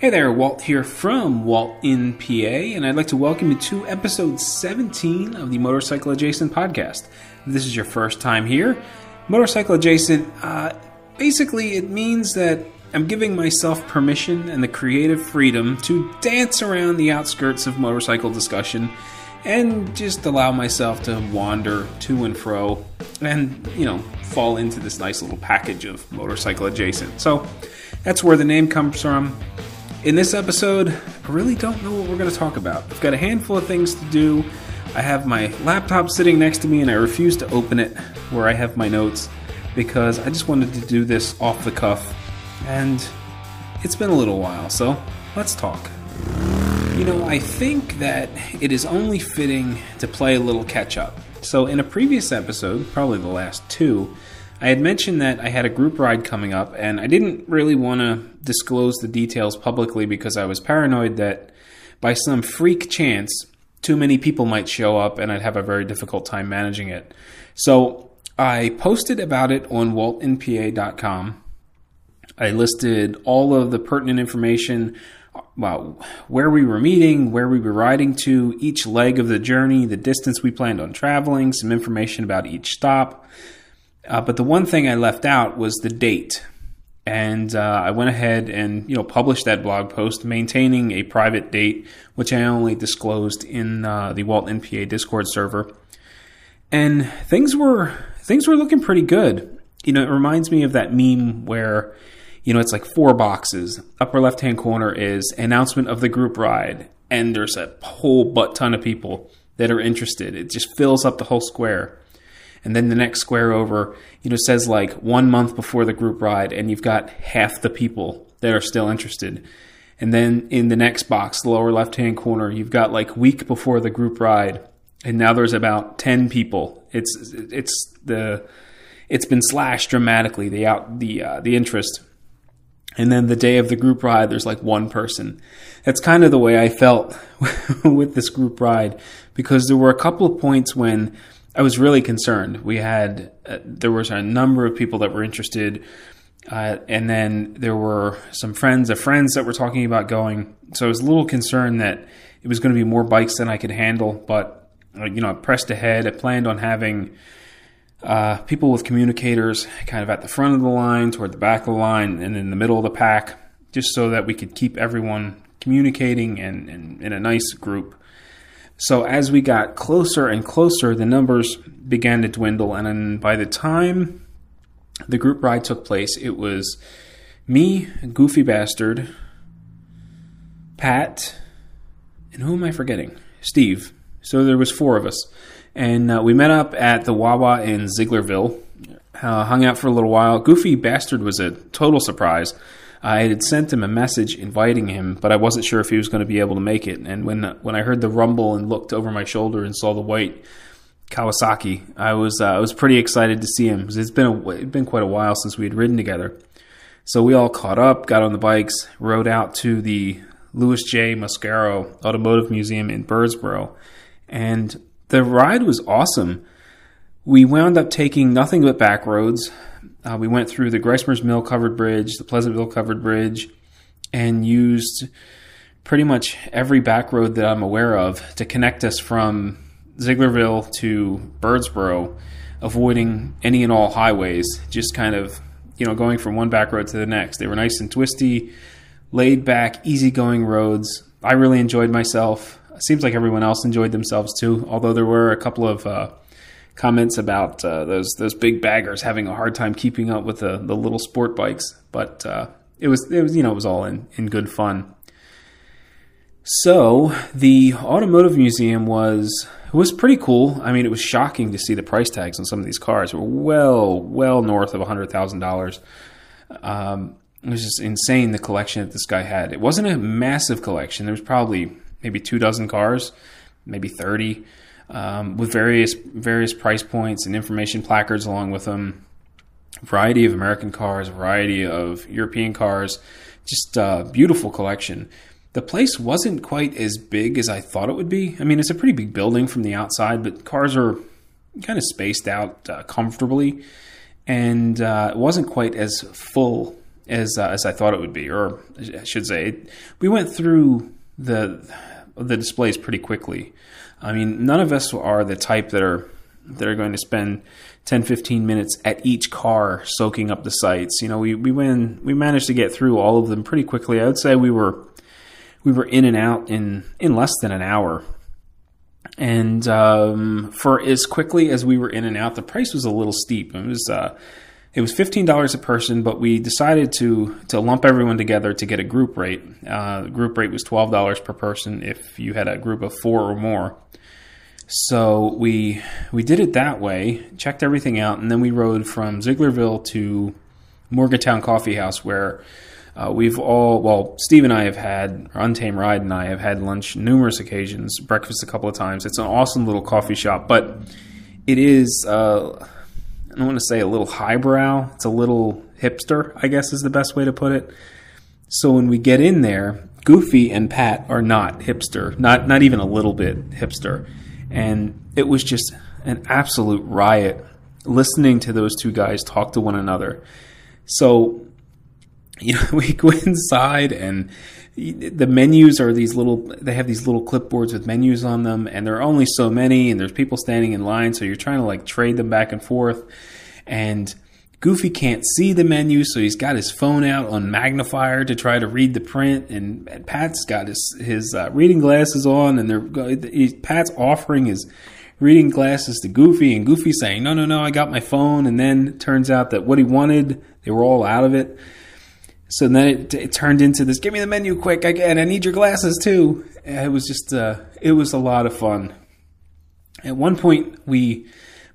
Hey there, Walt here from Walt in PA, and I'd like to welcome you to episode 17 of the Motorcycle Adjacent podcast. If this is your first time here, Motorcycle Adjacent, uh, basically, it means that I'm giving myself permission and the creative freedom to dance around the outskirts of motorcycle discussion and just allow myself to wander to and fro and, you know, fall into this nice little package of motorcycle adjacent. So that's where the name comes from. In this episode, I really don't know what we're going to talk about. I've got a handful of things to do. I have my laptop sitting next to me and I refuse to open it where I have my notes because I just wanted to do this off the cuff. And it's been a little while, so let's talk. You know, I think that it is only fitting to play a little catch up. So, in a previous episode, probably the last two, I had mentioned that I had a group ride coming up, and I didn't really want to disclose the details publicly because I was paranoid that by some freak chance, too many people might show up and I'd have a very difficult time managing it. So I posted about it on waltinpa.com. I listed all of the pertinent information about where we were meeting, where we were riding to, each leg of the journey, the distance we planned on traveling, some information about each stop. Uh, but the one thing I left out was the date. And uh, I went ahead and you know published that blog post, maintaining a private date, which I only disclosed in uh, the WaltInPA Discord server. And things were things were looking pretty good. You know, it reminds me of that meme where you know it's like four boxes. Upper left hand corner is announcement of the group ride, and there's a whole butt ton of people that are interested. It just fills up the whole square and then the next square over, you know, says like one month before the group ride, and you've got half the people that are still interested. And then in the next box, the lower left hand corner, you've got like week before the group ride, and now there's about ten people. It's it's the it's been slashed dramatically the out the uh, the interest. And then the day of the group ride, there's like one person. That's kind of the way I felt with this group ride because there were a couple of points when I was really concerned. We had uh, there was a number of people that were interested, uh, and then there were some friends of friends that were talking about going. So I was a little concerned that it was going to be more bikes than I could handle. But uh, you know, I pressed ahead. I planned on having uh, people with communicators kind of at the front of the line, toward the back of the line, and in the middle of the pack, just so that we could keep everyone communicating and, and in a nice group. So as we got closer and closer, the numbers began to dwindle, and then by the time the group ride took place, it was me, Goofy Bastard, Pat, and who am I forgetting? Steve. So there was four of us, and uh, we met up at the Wawa in Zieglerville. Uh, hung out for a little while. Goofy Bastard was a total surprise. I had sent him a message inviting him, but I wasn't sure if he was going to be able to make it. And when when I heard the rumble and looked over my shoulder and saw the white Kawasaki, I was uh, I was pretty excited to see him because it's been a, it's been quite a while since we had ridden together. So we all caught up, got on the bikes, rode out to the Louis J. Mascaro Automotive Museum in Birdsboro, and the ride was awesome. We wound up taking nothing but back roads. Uh, we went through the Griesemer's Mill covered bridge, the Pleasantville covered bridge, and used pretty much every back road that I'm aware of to connect us from Zieglerville to Birdsboro, avoiding any and all highways, just kind of, you know, going from one back road to the next. They were nice and twisty, laid back, easygoing roads. I really enjoyed myself. It seems like everyone else enjoyed themselves too, although there were a couple of uh, comments about uh, those those big baggers having a hard time keeping up with the, the little sport bikes, but uh, it was it was you know it was all in in good fun. So the automotive museum was was pretty cool. I mean, it was shocking to see the price tags on some of these cars. were well well north of hundred thousand dollars. Um, it was just insane the collection that this guy had. It wasn't a massive collection. There was probably maybe two dozen cars, maybe thirty um, with various various price points and information placards along with them. Variety of American cars, variety of European cars, just a beautiful collection. The place wasn't quite as big as I thought it would be. I mean, it's a pretty big building from the outside, but cars are kind of spaced out uh, comfortably, and uh, it wasn't quite as full as uh, as I thought it would be, or I should say, we went through the the displays pretty quickly. I mean, none of us are the type that are that are going to spend 10 15 minutes at each car soaking up the sights. You know, we we went we managed to get through all of them pretty quickly. I would say we were we were in and out in in less than an hour. And um, for as quickly as we were in and out, the price was a little steep. It was uh, it was fifteen dollars a person, but we decided to to lump everyone together to get a group rate. Uh, group rate was twelve dollars per person if you had a group of four or more. So we we did it that way, checked everything out, and then we rode from Zieglerville to Morgantown Coffee House, where uh, we've all well, Steve and I have had Untamed Ride and I have had lunch numerous occasions, breakfast a couple of times. It's an awesome little coffee shop, but it is. Uh, I don't want to say a little highbrow. It's a little hipster, I guess is the best way to put it. So when we get in there, Goofy and Pat are not hipster, not not even a little bit hipster. And it was just an absolute riot listening to those two guys talk to one another. So you know, we go inside and the menus are these little they have these little clipboards with menus on them and there are only so many and there's people standing in line so you're trying to like trade them back and forth. And goofy can't see the menu so he's got his phone out on magnifier to try to read the print and, and pat's got his his uh, reading glasses on and they're pat's offering his reading glasses to goofy and goofy saying no no no i got my phone and then turns out that what he wanted they were all out of it so then it, it, turned into this. Give me the menu quick again. I need your glasses too. It was just uh, it was a lot of fun. At one point, we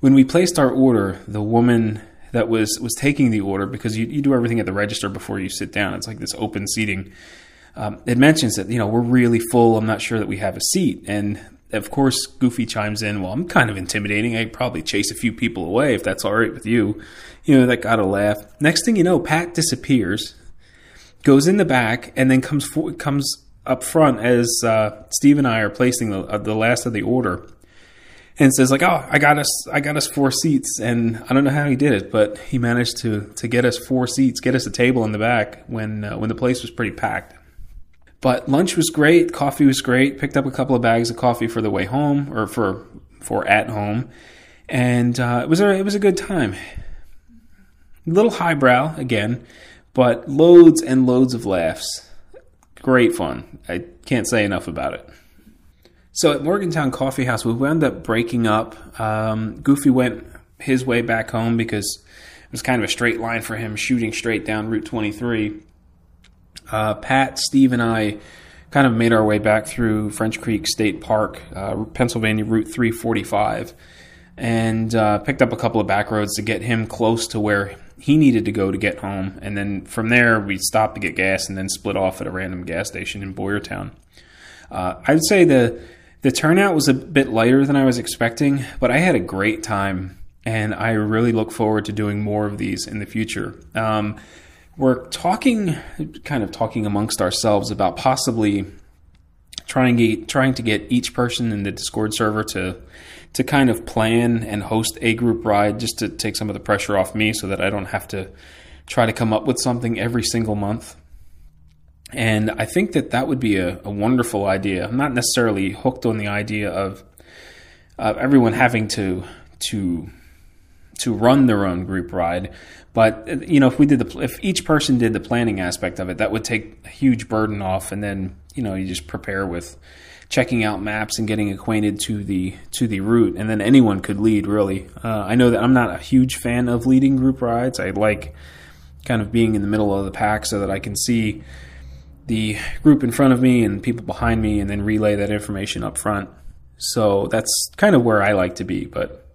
when we placed our order, the woman that was was taking the order because you, you do everything at the register before you sit down. It's like this open seating. Um, it mentions that you know we're really full. I'm not sure that we have a seat, and of course, Goofy chimes in. Well, I'm kind of intimidating. I'd probably chase a few people away if that's all right with you. You know that got a laugh. Next thing you know, Pat disappears goes in the back, and then comes for, comes up front as uh, Steve and I are placing the, uh, the last of the order, and says like, "Oh, I got us, I got us four seats." And I don't know how he did it, but he managed to to get us four seats, get us a table in the back when uh, when the place was pretty packed. But lunch was great, coffee was great. Picked up a couple of bags of coffee for the way home, or for for at home, and uh, it was a it was a good time. A little highbrow again but loads and loads of laughs. Great fun. I can't say enough about it. So at Morgantown Coffee House, we wound up breaking up. Um, Goofy went his way back home because it was kind of a straight line for him, shooting straight down Route 23. Uh, Pat, Steve, and I kind of made our way back through French Creek State Park, uh, Pennsylvania Route 345, and uh, picked up a couple of back roads to get him close to where he needed to go to get home, and then from there we stopped to get gas, and then split off at a random gas station in Boyertown. Uh, I'd say the the turnout was a bit lighter than I was expecting, but I had a great time, and I really look forward to doing more of these in the future. Um, we're talking, kind of talking amongst ourselves about possibly trying to trying to get each person in the Discord server to to kind of plan and host a group ride just to take some of the pressure off me so that I don't have to try to come up with something every single month. And I think that that would be a, a wonderful idea. I'm not necessarily hooked on the idea of uh, everyone having to to to run their own group ride, but you know, if we did the if each person did the planning aspect of it, that would take a huge burden off, and then you know you just prepare with checking out maps and getting acquainted to the to the route, and then anyone could lead. Really, uh, I know that I'm not a huge fan of leading group rides. I like kind of being in the middle of the pack so that I can see the group in front of me and people behind me, and then relay that information up front. So that's kind of where I like to be, but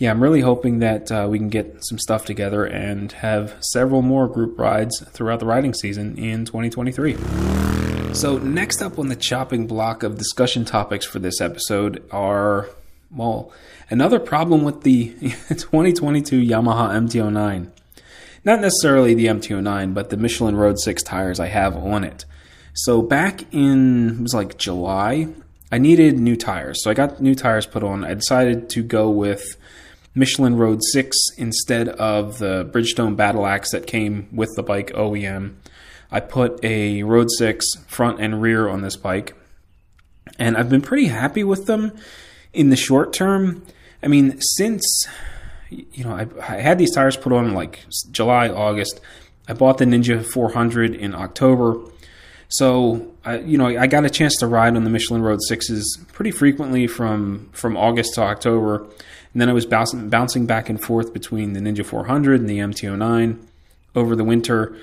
yeah, I'm really hoping that uh, we can get some stuff together and have several more group rides throughout the riding season in 2023. So, next up on the chopping block of discussion topics for this episode are, well, another problem with the 2022 Yamaha MT09. Not necessarily the MT09, but the Michelin Road 6 tires I have on it. So, back in, it was like July, I needed new tires. So, I got new tires put on. I decided to go with Michelin Road 6 instead of the Bridgestone Battle Axe that came with the bike OEM. I put a Road 6 front and rear on this bike, and I've been pretty happy with them in the short term. I mean, since you know I, I had these tires put on like July, August. I bought the Ninja 400 in October. So, I, you know, I got a chance to ride on the Michelin Road Sixes pretty frequently from from August to October, and then I was bouncing bouncing back and forth between the Ninja 400 and the MT09 over the winter.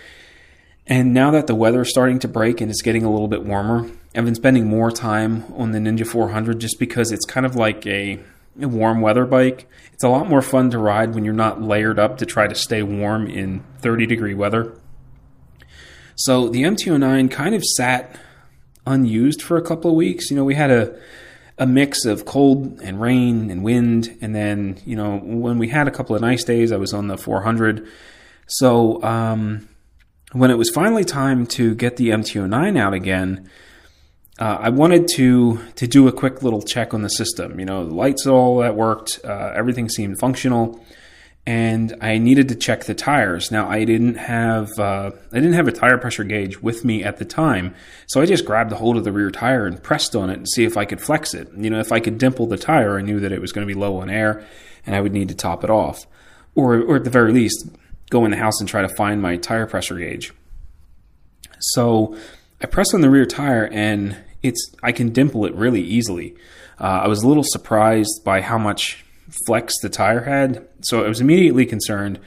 And now that the weather is starting to break and it's getting a little bit warmer, I've been spending more time on the Ninja 400 just because it's kind of like a, a warm weather bike. It's a lot more fun to ride when you're not layered up to try to stay warm in 30 degree weather. So the MT09 kind of sat unused for a couple of weeks. You know, we had a a mix of cold and rain and wind, and then you know when we had a couple of nice days, I was on the 400. So um, when it was finally time to get the MT09 out again, uh, I wanted to to do a quick little check on the system. You know, the lights all that worked, uh, everything seemed functional and I needed to check the tires. Now I didn't have uh, I didn't have a tire pressure gauge with me at the time, so I just grabbed a hold of the rear tire and pressed on it and see if I could flex it. You know, if I could dimple the tire, I knew that it was going to be low on air, and I would need to top it off, or or at the very least go in the house and try to find my tire pressure gauge. So I press on the rear tire and it's I can dimple it really easily. Uh, I was a little surprised by how much flex the tire had, so I was immediately concerned.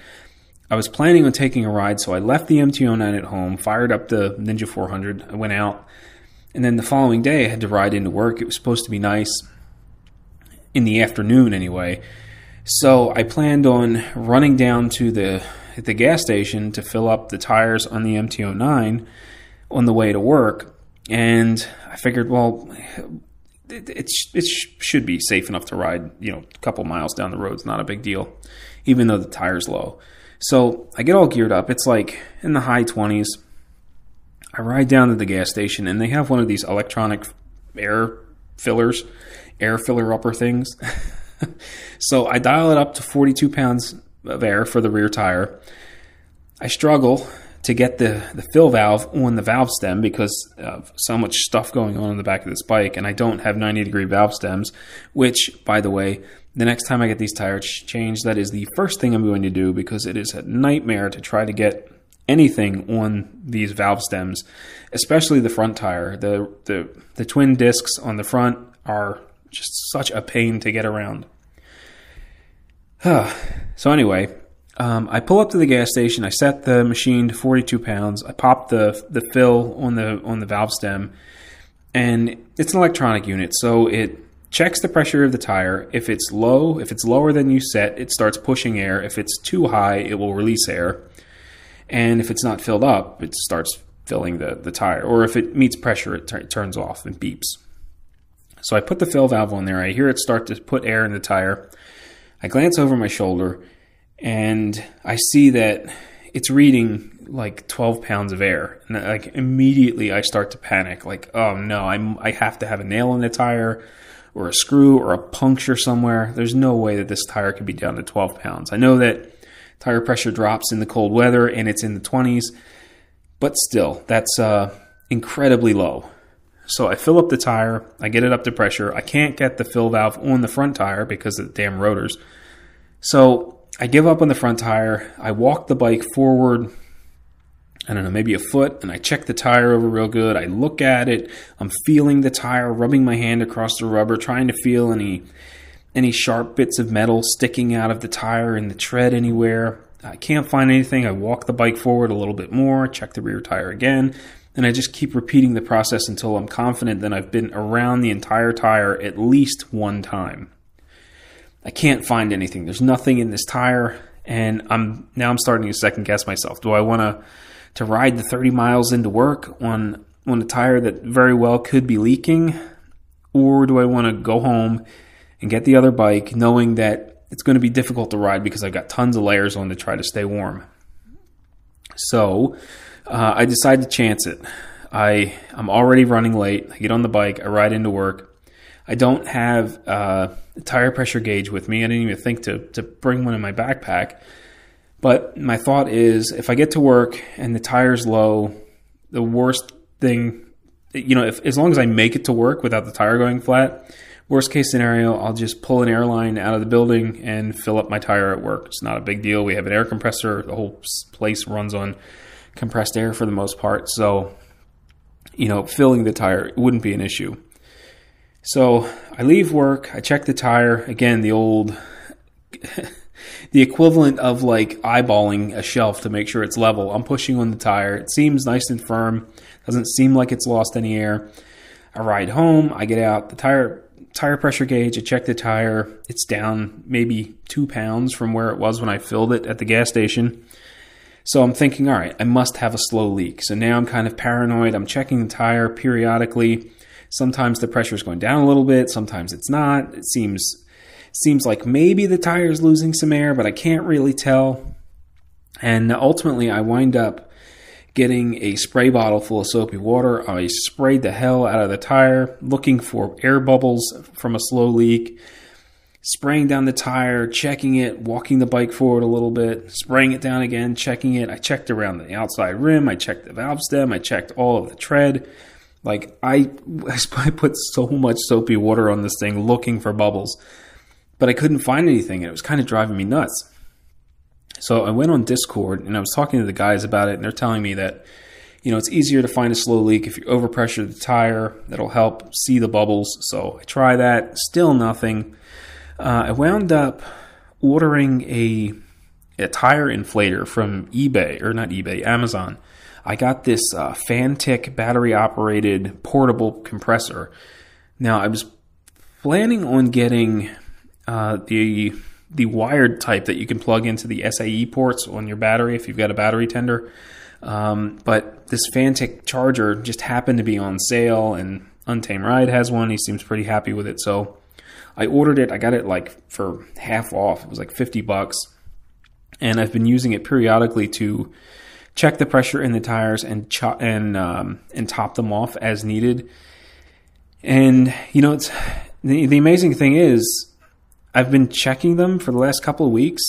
I was planning on taking a ride, so I left the MT09 at home, fired up the Ninja 400, I went out, and then the following day I had to ride into work. It was supposed to be nice in the afternoon anyway. So I planned on running down to the the gas station to fill up the tires on the MT09 on the way to work, and I figured, well, it, it, it should be safe enough to ride, you know, a couple miles down the road. It's not a big deal, even though the tire's low. So I get all geared up. It's like in the high 20s. I ride down to the gas station, and they have one of these electronic air fillers, air filler upper things. so I dial it up to 42 pounds of air for the rear tire. I struggle to get the, the fill valve on the valve stem because of so much stuff going on in the back of this bike, and I don't have 90 degree valve stems, which, by the way, the next time I get these tires changed, that is the first thing I'm going to do because it is a nightmare to try to get anything on these valve stems, especially the front tire. The, the, the twin discs on the front are just such a pain to get around. so, anyway, um, I pull up to the gas station. I set the machine to 42 pounds. I pop the the fill on the on the valve stem, and it's an electronic unit, so it checks the pressure of the tire. If it's low, if it's lower than you set, it starts pushing air. If it's too high, it will release air, and if it's not filled up, it starts filling the the tire. Or if it meets pressure, it t- turns off and beeps. So I put the fill valve on there. I hear it start to put air in the tire. I glance over my shoulder and I see that it's reading like 12 pounds of air. And like immediately I start to panic like oh no I'm I have to have a nail in the tire or a screw or a puncture somewhere. There's no way that this tire could be down to 12 pounds. I know that tire pressure drops in the cold weather and it's in the 20s but still that's uh, incredibly low so I fill up the tire I get it up to pressure I can't get the fill valve on the front tire because of the damn rotors so I give up on the front tire. I walk the bike forward, I don't know, maybe a foot, and I check the tire over real good. I look at it. I'm feeling the tire, rubbing my hand across the rubber, trying to feel any any sharp bits of metal sticking out of the tire in the tread anywhere. I can't find anything. I walk the bike forward a little bit more, check the rear tire again, and I just keep repeating the process until I'm confident that I've been around the entire tire at least one time. I can't find anything. There's nothing in this tire, and I'm now I'm starting to second guess myself. Do I want to to ride the 30 miles into work on on a tire that very well could be leaking, or do I want to go home and get the other bike, knowing that it's going to be difficult to ride because I've got tons of layers on to try to stay warm? So uh, I decide to chance it. I I'm already running late. I get on the bike. I ride into work. I don't have uh, a tire pressure gauge with me. I didn't even think to to bring one in my backpack. But my thought is, if I get to work and the tire's low, the worst thing, you know, if as long as I make it to work without the tire going flat, worst case scenario, I'll just pull an airline out of the building and fill up my tire at work. It's not a big deal. We have an air compressor. The whole place runs on compressed air for the most part. So, you know, filling the tire wouldn't be an issue. So I leave work, I check the tire, again, the old, the equivalent of like eyeballing a shelf to make sure it's level. I'm pushing on the tire. It seems nice and firm, doesn't seem like it's lost any air. I ride home, I get out the tire tire pressure gauge, I check the tire. It's down maybe two pounds from where it was when I filled it at the gas station. So I'm thinking, all right, I must have a slow leak. So now I'm kind of paranoid. I'm checking the tire periodically. Sometimes the pressure is going down a little bit, sometimes it's not. It seems seems like maybe the tire is losing some air, but I can't really tell. And ultimately, I wind up getting a spray bottle full of soapy water. I sprayed the hell out of the tire, looking for air bubbles from a slow leak, spraying down the tire, checking it, walking the bike forward a little bit, spraying it down again, checking it. I checked around the outside rim, I checked the valve stem, I checked all of the tread. Like I, I put so much soapy water on this thing looking for bubbles, but I couldn't find anything. And it was kind of driving me nuts. So I went on Discord and I was talking to the guys about it, and they're telling me that you know it's easier to find a slow leak if you overpressure the tire. That'll help see the bubbles. So I try that. Still nothing. Uh, I wound up ordering a a tire inflator from eBay or not eBay, Amazon. I got this uh, Fanttik battery operated portable compressor. Now I was planning on getting uh, the the wired type that you can plug into the SAE ports on your battery if you've got a battery tender. Um, but this Fanttik charger just happened to be on sale, and Untamed Ride has one. He seems pretty happy with it, so I ordered it. I got it like for half off. It was like fifty bucks, and I've been using it periodically to check the pressure in the tires and cho- and um, and top them off as needed. And you know, it's the, the amazing thing is I've been checking them for the last couple of weeks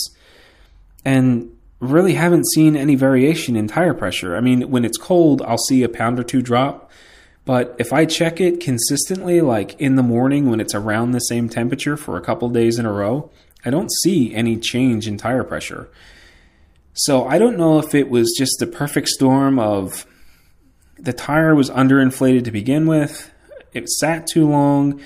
and really haven't seen any variation in tire pressure. I mean, when it's cold, I'll see a pound or two drop. But if I check it consistently, like in the morning when it's around the same temperature for a couple days in a row, I don't see any change in tire pressure. So I don't know if it was just the perfect storm of the tire was underinflated to begin with, it sat too long,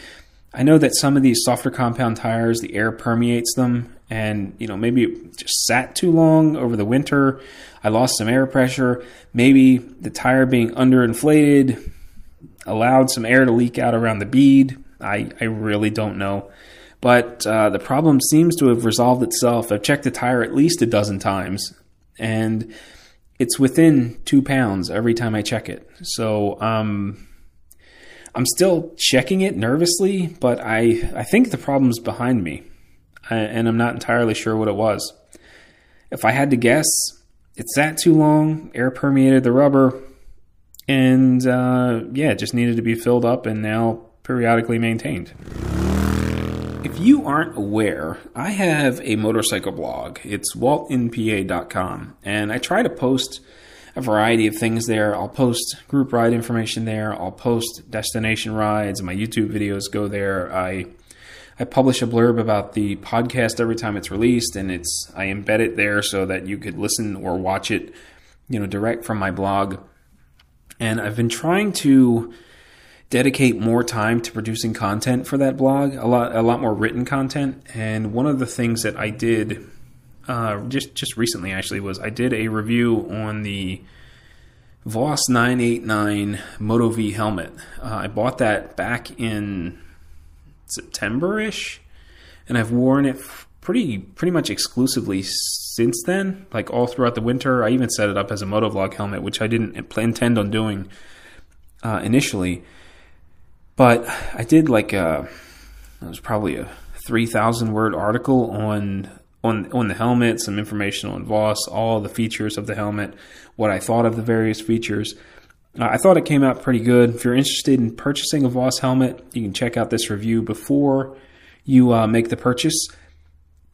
I know that some of these softer compound tires, the air permeates them, and you know maybe it just sat too long over the winter. I lost some air pressure. Maybe the tire being underinflated allowed some air to leak out around the bead. I, I really don't know. But uh, the problem seems to have resolved itself. I've checked the tire at least a dozen times, and it's within two pounds every time I check it. So um, I'm still checking it nervously, but I, I think the problem's behind me, and I'm not entirely sure what it was. If I had to guess, it sat too long, air permeated the rubber, and uh, yeah, it just needed to be filled up and now periodically maintained. If you aren't aware, I have a motorcycle blog. It's waltinpa.com, and I try to post a variety of things there. I'll post group ride information there. I'll post destination rides. My YouTube videos go there. I I publish a blurb about the podcast every time it's released, and it's I embed it there so that you could listen or watch it, you know, direct from my blog. And I've been trying to dedicate more time to producing content for that blog, a lot a lot more written content. And one of the things that I did uh, just just recently actually was I did a review on the Voss 989 Moto V helmet. Uh, I bought that back in September ish, and I've worn it pretty pretty much exclusively since then. Like all throughout the winter, I even set it up as a motovlog helmet, which I didn't intend on doing uh, initially. But I did like a it was probably a three thousand word article on on on the helmet, some information on Voss, all the features of the helmet, what I thought of the various features. Uh, I thought it came out pretty good. If you're interested in purchasing a Voss helmet, you can check out this review before you uh, make the purchase.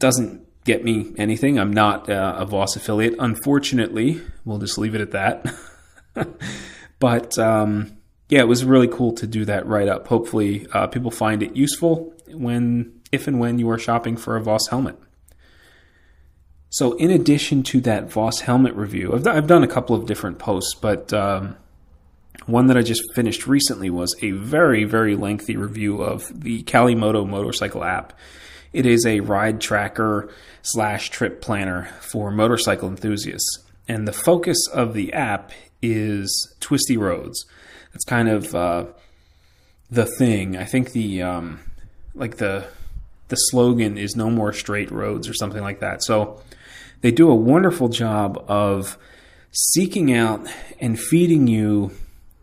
Doesn't get me anything. I'm not uh, a Voss affiliate, unfortunately. We'll just leave it at that. but um, yeah, it was really cool to do that write up. Hopefully, uh, people find it useful when, if and when you are shopping for a Voss helmet. So, in addition to that Voss helmet review, I've, I've done a couple of different posts, but um, one that I just finished recently was a very, very lengthy review of the Calimoto motorcycle app. It is a ride tracker slash trip planner for motorcycle enthusiasts. And the focus of the app is twisty roads. That's kind of uh, the thing. I think the um, like the the slogan is no more straight roads or something like that. So they do a wonderful job of seeking out and feeding you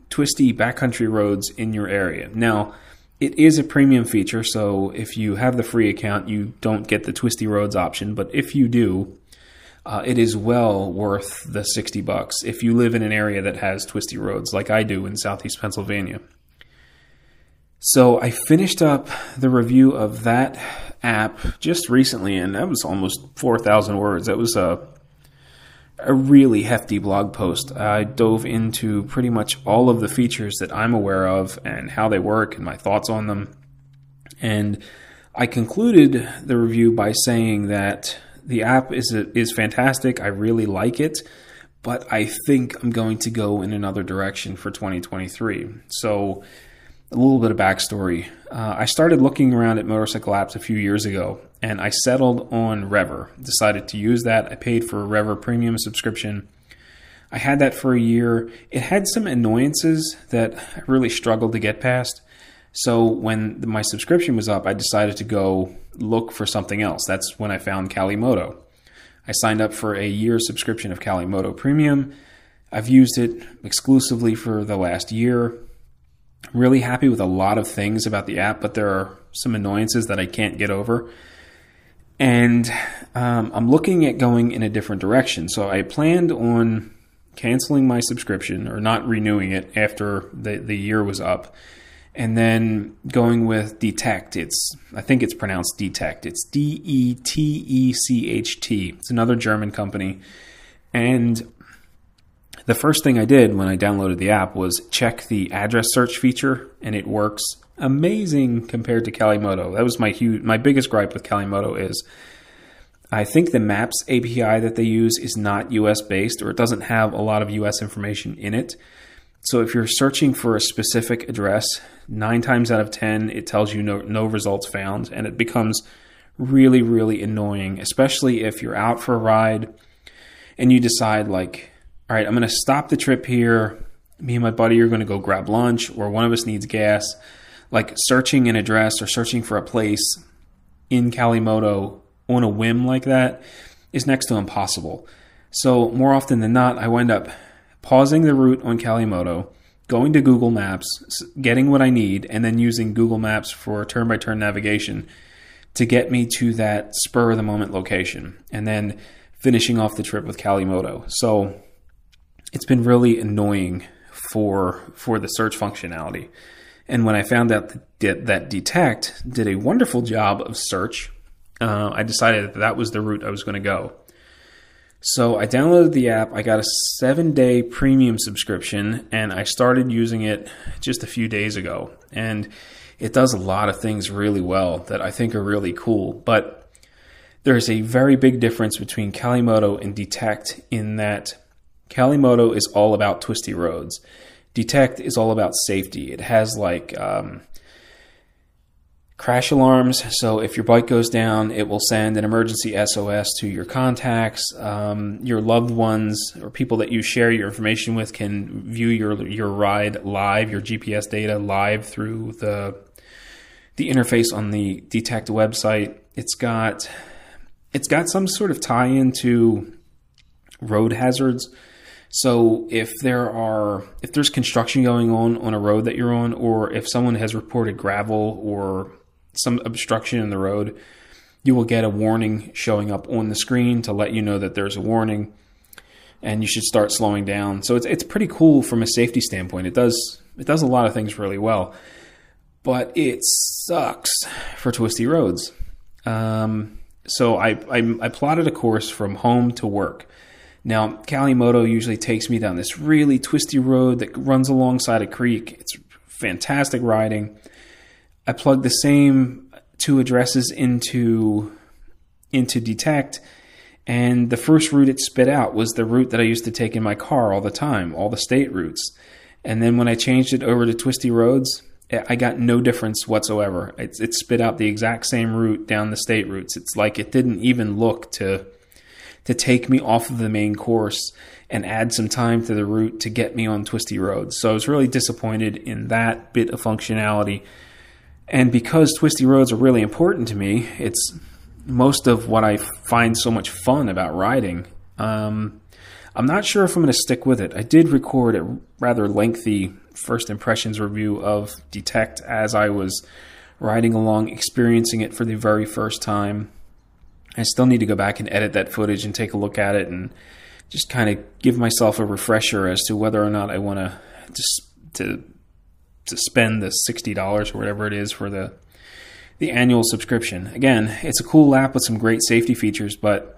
twisty backcountry roads in your area. Now, it is a premium feature, so if you have the free account, you don't get the twisty roads option. But if you do, uh, it is well worth the 60 bucks if you live in an area that has twisty roads, like I do in southeast Pennsylvania. So I finished up the review of that app just recently, and that was almost 4,000 words. That was a a really hefty blog post. I dove into pretty much all of the features that I'm aware of and how they work and my thoughts on them. And I concluded the review by saying that the app is is fantastic. I really like it, but I think I'm going to go in another direction for 2023. So a little bit of backstory. Uh, I started looking around at motorcycle apps a few years ago, and I settled on Rever. Decided to use that. I paid for a Rever premium subscription. I had that for a year. It had some annoyances that I really struggled to get past. So when my subscription was up, I decided to go look for something else. That's when I found Calimoto. I signed up for a year subscription of Calimoto Premium. I've used it exclusively for the last year really happy with a lot of things about the app, but there are some annoyances that I can't get over. And um, I'm looking at going in a different direction. So I planned on canceling my subscription or not renewing it after the, the year was up. And then going with Detecht. It's I think it's pronounced Detecht. It's D E T E C H T. It's another German company. And the first thing I did when I downloaded the app was check the address search feature, and it works amazing compared to Calimoto. That was my huge, my biggest gripe with Calimoto is I think the Maps API that they use is not US based, or it doesn't have a lot of US information in it. So if you're searching for a specific address, nine times out of ten it tells you no no results found, and it becomes really really annoying, especially if you're out for a ride and you decide like all right, I'm going to stop the trip here. Me and my buddy are going to go grab lunch, or one of us needs gas. Like searching an address or searching for a place in Calimoto on a whim like that is next to impossible. So, more often than not, I wind up pausing the route on Calimoto, going to Google Maps, getting what I need, and then using Google Maps for turn by turn navigation to get me to that spur of the moment location, and then finishing off the trip with Calimoto. So, it's been really annoying for for the search functionality. And when I found out that, that Detecht did a wonderful job of search, uh, I decided that that was the route I was going to go. So I downloaded the app. I got a seven day premium subscription, and I started using it just a few days ago. And it does a lot of things really well that I think are really cool. But there's a very big difference between Calimoto and Detecht in that Calimoto is all about twisty roads. Detecht is all about safety. It has like um, crash alarms. So if your bike goes down, it will send an emergency SOS to your contacts. Um, your loved ones or people that you share your information with can view your your ride live, your GPS data live through the the interface on the Detecht website. It's got it's got some sort of tie into road hazards. So if there are if there's construction going on on a road that you're on, or if someone has reported gravel or some obstruction in the road, you will get a warning showing up on the screen to let you know that there's a warning. and you should start slowing down. So it's it's pretty cool from a safety standpoint. It does it does a lot of things really well, but it sucks for twisty roads. Um, so I, I I plotted a course from home to work. Now, Calimoto usually takes me down this really twisty road that runs alongside a creek. It's fantastic riding. I plugged the same two addresses into into Detecht and the first route it spit out was the route that I used to take in my car all the time, all the state routes. And then when I changed it over to twisty roads, eh, I got no difference whatsoever. It, it spit out the exact same route down the state routes. It's like it didn't even look to to take me off of the main course and add some time to the route to get me on twisty roads. So I was really disappointed in that bit of functionality. And because twisty roads are really important to me, it's most of what I find so much fun about riding. Um, I'm not sure if I'm going to stick with it. I did record a rather lengthy first impressions review of Detecht as I was riding along, experiencing it for the very first time. I still need to go back and edit that footage and take a look at it and just kind of give myself a refresher as to whether or not I want to just to to spend the sixty dollars or whatever it is for the the annual subscription. Again, it's a cool app with some great safety features, but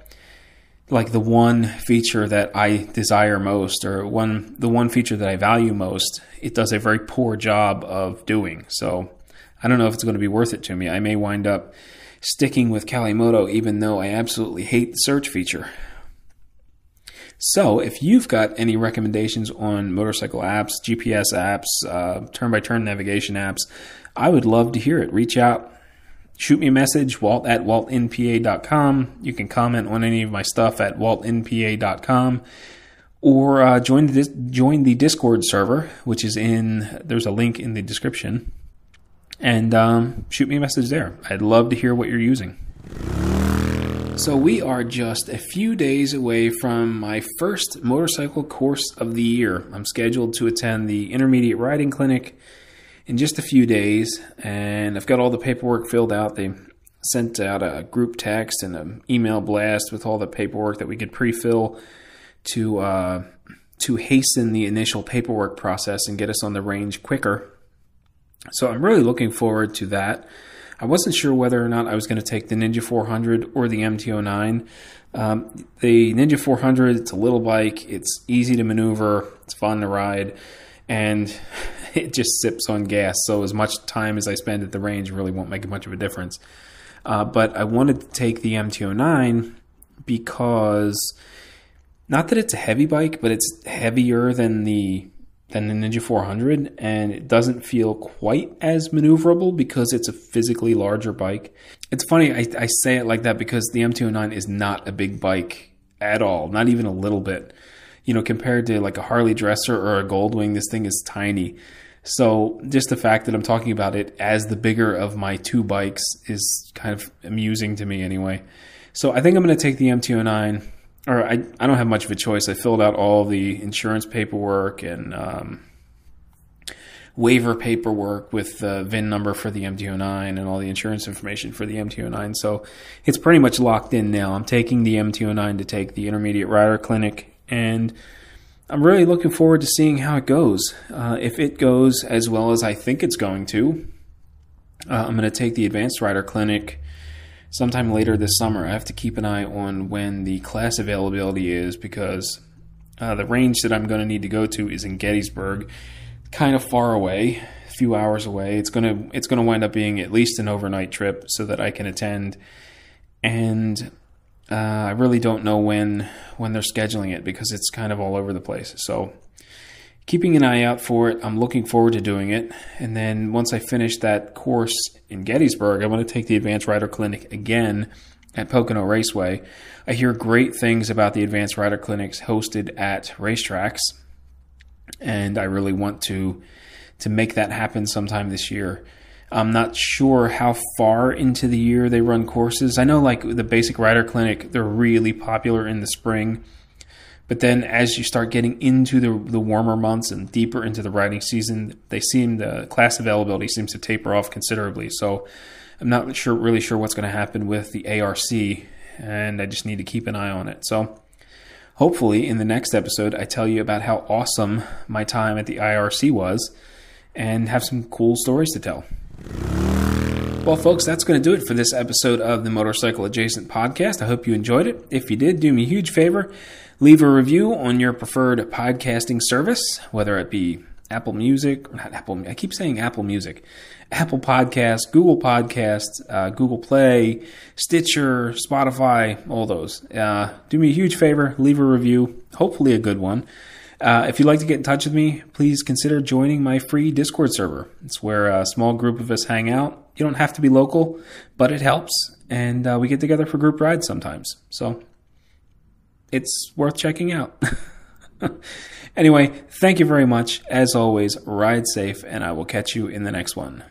like the one feature that I desire most or one the one feature that I value most, it does a very poor job of doing. So I don't know if it's going to be worth it to me. I may wind up sticking with Calimoto even though I absolutely hate the search feature. So, if you've got any recommendations on motorcycle apps, GPS apps, turn by turn navigation apps, I would love to hear it. Reach out, shoot me a message, walt at waltinpa.com. You can comment on any of my stuff at waltinpa.com or uh, join the join the Discord server, which is in there's a link in the description, and um, shoot me a message there. I'd love to hear what you're using. So we are just a few days away from my first motorcycle course of the year. I'm scheduled to attend the Intermediate Riding Clinic in just a few days, and I've got all the paperwork filled out. They sent out a group text and an email blast with all the paperwork that we could pre-fill to uh, to hasten the initial paperwork process and get us on the range quicker. So I'm really looking forward to that. I wasn't sure whether or not I was going to take the Ninja 400 or the MT09. Um, the Ninja 400, it's a little bike, it's easy to maneuver, it's fun to ride, and it just sips on gas. So as much time as I spend at the range really won't make much of a difference. Uh, but I wanted to take the MT09 because not that it's a heavy bike, but it's heavier than the than the Ninja 400, and it doesn't feel quite as maneuverable because it's a physically larger bike. It's funny I, I say it like that because the MT09 is not a big bike at all, not even a little bit you know, compared to like a Harley Dresser or a Goldwing, this thing is tiny. So just the fact that I'm talking about it as the bigger of my two bikes is kind of amusing to me anyway. So I think I'm going to take the MT09, or I, I don't have much of a choice. I filled out all the insurance paperwork and um, waiver paperwork with the VIN number for the MT09 and all the insurance information for the MT09. So it's pretty much locked in now. I'm taking the MT09 to take the intermediate rider clinic and I'm really looking forward to seeing how it goes. Uh, if it goes as well as I think it's going to, uh, I'm going to take the Advanced Rider Clinic sometime later this summer. I have to keep an eye on when the class availability is because uh, the range that I'm going to need to go to is in Gettysburg, kind of far away, a few hours away. It's going to it's to wind up being at least an overnight trip so that I can attend and uh, I really don't know when when they're scheduling it because it's kind of all over the place. So keeping an eye out for it. I'm looking forward to doing it. And then once I finish that course in Gettysburg, I want to take the Advanced Rider Clinic again at Pocono Raceway. I hear great things about the Advanced Rider Clinics hosted at racetracks, and I really want to to make that happen sometime this year. I'm not sure how far into the year they run courses. I know like the basic rider clinic, they're really popular in the spring. But then as you start getting into the, the warmer months and deeper into the riding season, they seem the class availability seems to taper off considerably. So I'm not sure really sure what's going to happen with the ARC and I just need to keep an eye on it. So hopefully, in the next episode, I tell you about how awesome my time at the IRC was and have some cool stories to tell. Well, folks, that's going to do it for this episode of the Motorcycle Adjacent podcast. I hope you enjoyed it. If you did, do me a huge favor leave a review on your preferred podcasting service, whether it be Apple Music, not Apple. I keep saying Apple Music, Apple Podcasts, Google Podcasts, uh, Google Play, Stitcher, Spotify, all those. Uh, do me a huge favor, leave a review, hopefully a good one. Uh, if you'd like to get in touch with me, please consider joining my free Discord server. It's where a small group of us hang out. You don't have to be local, but it helps, and uh, we get together for group rides sometimes. So it's worth checking out. anyway, thank you very much. As always, ride safe, and I will catch you in the next one.